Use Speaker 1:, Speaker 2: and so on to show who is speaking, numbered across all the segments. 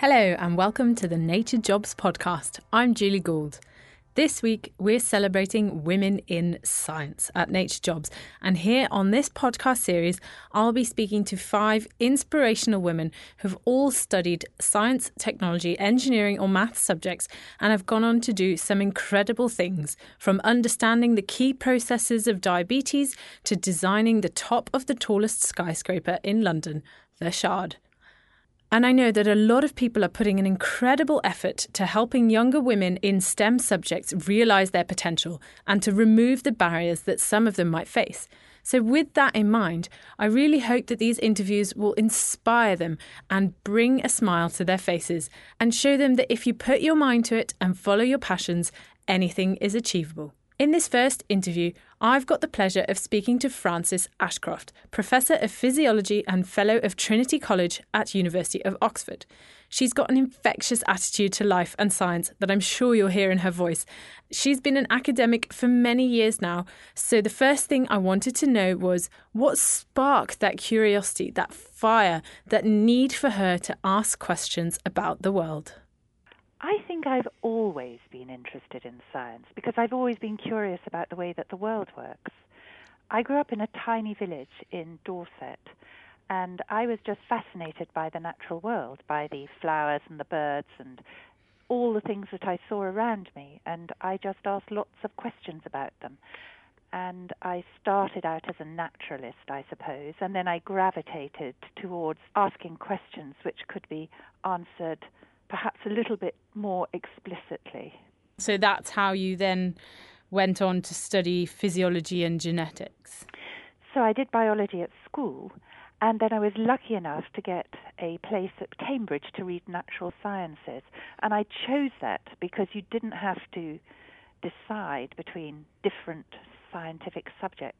Speaker 1: Hello, and welcome to the Nature Jobs podcast. I'm Julie Gould. This week, we're celebrating women in science at Nature Jobs. And here on this podcast series, I'll be speaking to five inspirational women who've all studied science, technology, engineering, or math subjects and have gone on to do some incredible things from understanding the key processes of diabetes to designing the top of the tallest skyscraper in London, the Shard. And I know that a lot of people are putting an incredible effort to helping younger women in STEM subjects realize their potential and to remove the barriers that some of them might face. So, with that in mind, I really hope that these interviews will inspire them and bring a smile to their faces and show them that if you put your mind to it and follow your passions, anything is achievable. In this first interview, I've got the pleasure of speaking to Frances Ashcroft, Professor of Physiology and Fellow of Trinity College at University of Oxford. She's got an infectious attitude to life and science that I'm sure you'll hear in her voice. She's been an academic for many years now, so the first thing I wanted to know was what sparked that curiosity, that fire, that need for her to ask questions about the world.
Speaker 2: I think I've always been interested in science because I've always been curious about the way that the world works. I grew up in a tiny village in Dorset, and I was just fascinated by the natural world, by the flowers and the birds and all the things that I saw around me, and I just asked lots of questions about them. And I started out as a naturalist, I suppose, and then I gravitated towards asking questions which could be answered perhaps a little bit more explicitly.
Speaker 1: So that's how you then went on to study physiology and genetics?
Speaker 2: So I did biology at school, and then I was lucky enough to get a place at Cambridge to read natural sciences. And I chose that because you didn't have to decide between different scientific subjects.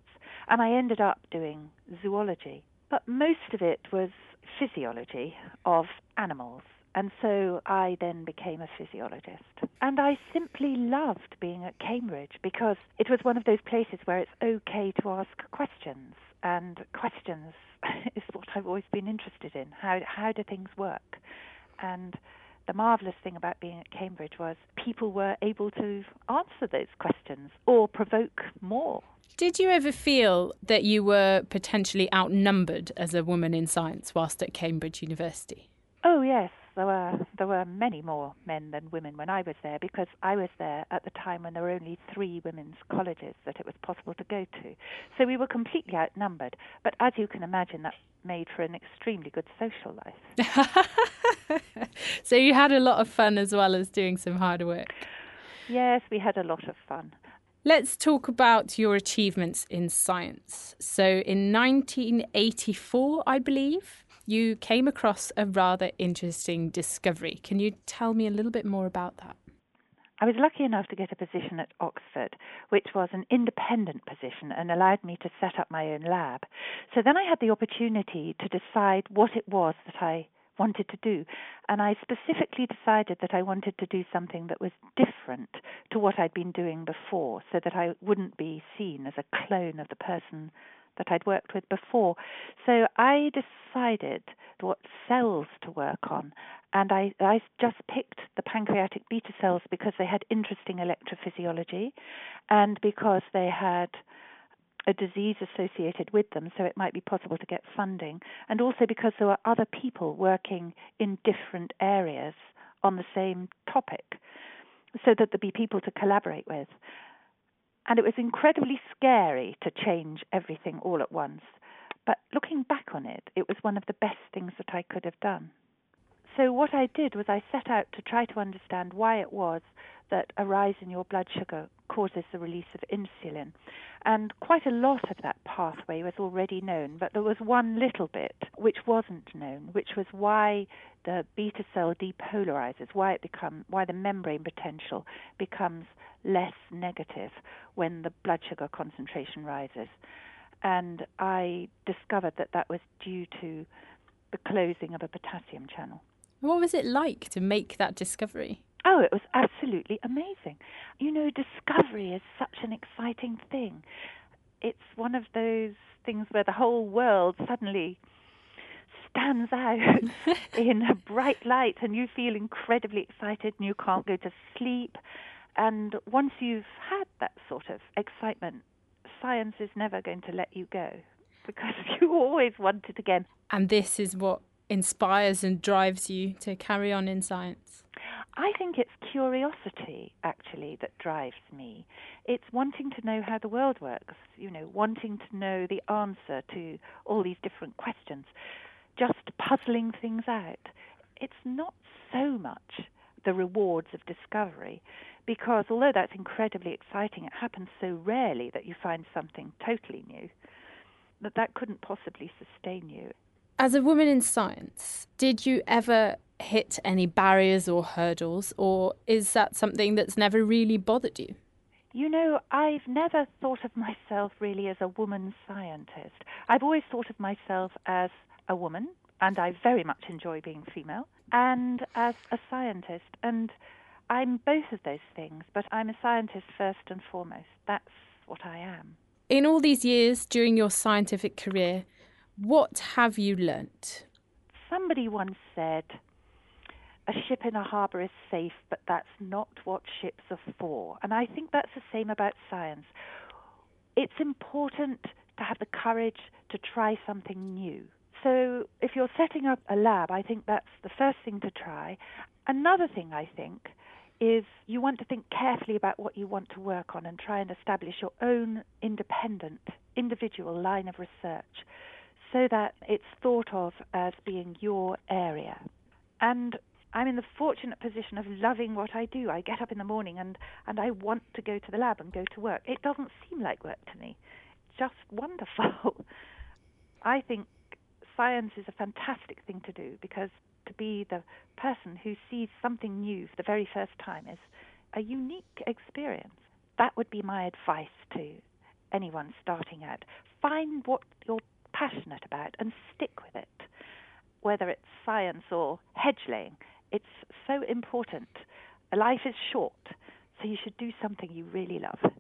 Speaker 2: And I ended up doing zoology. But most of it was physiology of animals. And so I then became a physiologist. And I simply loved being at Cambridge because it was one of those places where it's okay to ask questions. And questions is what I've always been interested in. How, how do things work? And the marvelous thing about being at Cambridge was people were able to answer those questions or provoke more.
Speaker 1: Did you ever feel that you were potentially outnumbered as a woman in science whilst at Cambridge University?
Speaker 2: Oh, yes there were there were many more men than women when I was there because I was there at the time when there were only three women's colleges that it was possible to go to. So we were completely outnumbered. But as you can imagine, that made for an extremely good social life.
Speaker 1: so you had a lot of fun as well as doing some hard work.
Speaker 2: Yes, we had a lot of fun.
Speaker 1: Let's talk about your achievements in science. So, in 1984, I believe, you came across a rather interesting discovery. Can you tell me a little bit more about that?
Speaker 2: I was lucky enough to get a position at Oxford, which was an independent position and allowed me to set up my own lab. So then I had the opportunity to decide what it was that I wanted to do. And I specifically decided that I wanted to do something that was different to what I'd been doing before, so that I wouldn't be seen as a clone of the person that I'd worked with before. So I decided what cells to work on, and I, I just picked the pancreatic beta cells because they had interesting electrophysiology and because they had a disease associated with them, so it might be possible to get funding, and also because there were other people working in different areas on the same topic, so that there'd be people to collaborate with. And it was incredibly scary to change everything all at once. But looking back on it, it was one of the best things that I could have done. So, what I did was I set out to try to understand why it was that a rise in your blood sugar causes the release of insulin. And quite a lot of that pathway was already known, but there was one little bit which wasn't known, which was why the beta cell depolarizes, why it become why the membrane potential becomes less negative when the blood sugar concentration rises. And I discovered that that was due to the closing of a potassium channel.
Speaker 1: What was it like to make that discovery?
Speaker 2: Oh, it was absolutely amazing. You know, discovery is such an exciting thing. It's one of those things where the whole world suddenly stands out in a bright light and you feel incredibly excited and you can't go to sleep. And once you've had that sort of excitement, science is never going to let you go because you always want it again.
Speaker 1: And this is what inspires and drives you to carry on in science?
Speaker 2: I think it's curiosity, actually, that drives me. It's wanting to know how the world works, you know, wanting to know the answer to all these different questions, just puzzling things out. It's not so much the rewards of discovery, because although that's incredibly exciting, it happens so rarely that you find something totally new that that couldn't possibly sustain you.
Speaker 1: As a woman in science, did you ever hit any barriers or hurdles, or is that something that's never really bothered you?
Speaker 2: You know, I've never thought of myself really as a woman scientist. I've always thought of myself as a woman, and I very much enjoy being female, and as a scientist. And I'm both of those things, but I'm a scientist first and foremost. That's what I am.
Speaker 1: In all these years during your scientific career, what have you learnt?
Speaker 2: Somebody once said, a ship in a harbour is safe, but that's not what ships are for. And I think that's the same about science. It's important to have the courage to try something new. So if you're setting up a lab, I think that's the first thing to try. Another thing I think is you want to think carefully about what you want to work on and try and establish your own independent, individual line of research so that it's thought of as being your area. And I'm in the fortunate position of loving what I do. I get up in the morning and, and I want to go to the lab and go to work. It doesn't seem like work to me. It's just wonderful. I think science is a fantastic thing to do because to be the person who sees something new for the very first time is a unique experience. That would be my advice to anyone starting out. Find what you're passionate about and stick with it, whether it's science or hedge laying. It's so important. Life is short, so you should do something you really love.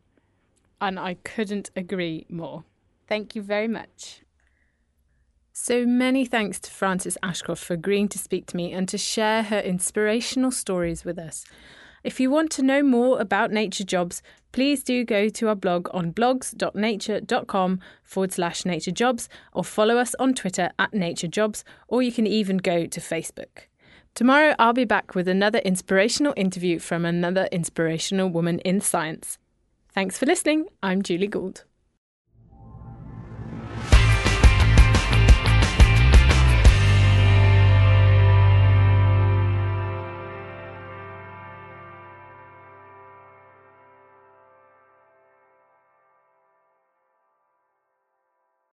Speaker 1: And I couldn't agree more. Thank you very much. So many thanks to Frances Ashcroft for agreeing to speak to me and to share her inspirational stories with us. If you want to know more about Nature Jobs, please do go to our blog on blogs.nature.com forward slash nature jobs or follow us on Twitter at Nature Jobs, or you can even go to Facebook. Tomorrow, I'll be back with another inspirational interview from another inspirational woman in science. Thanks for listening. I'm Julie Gould.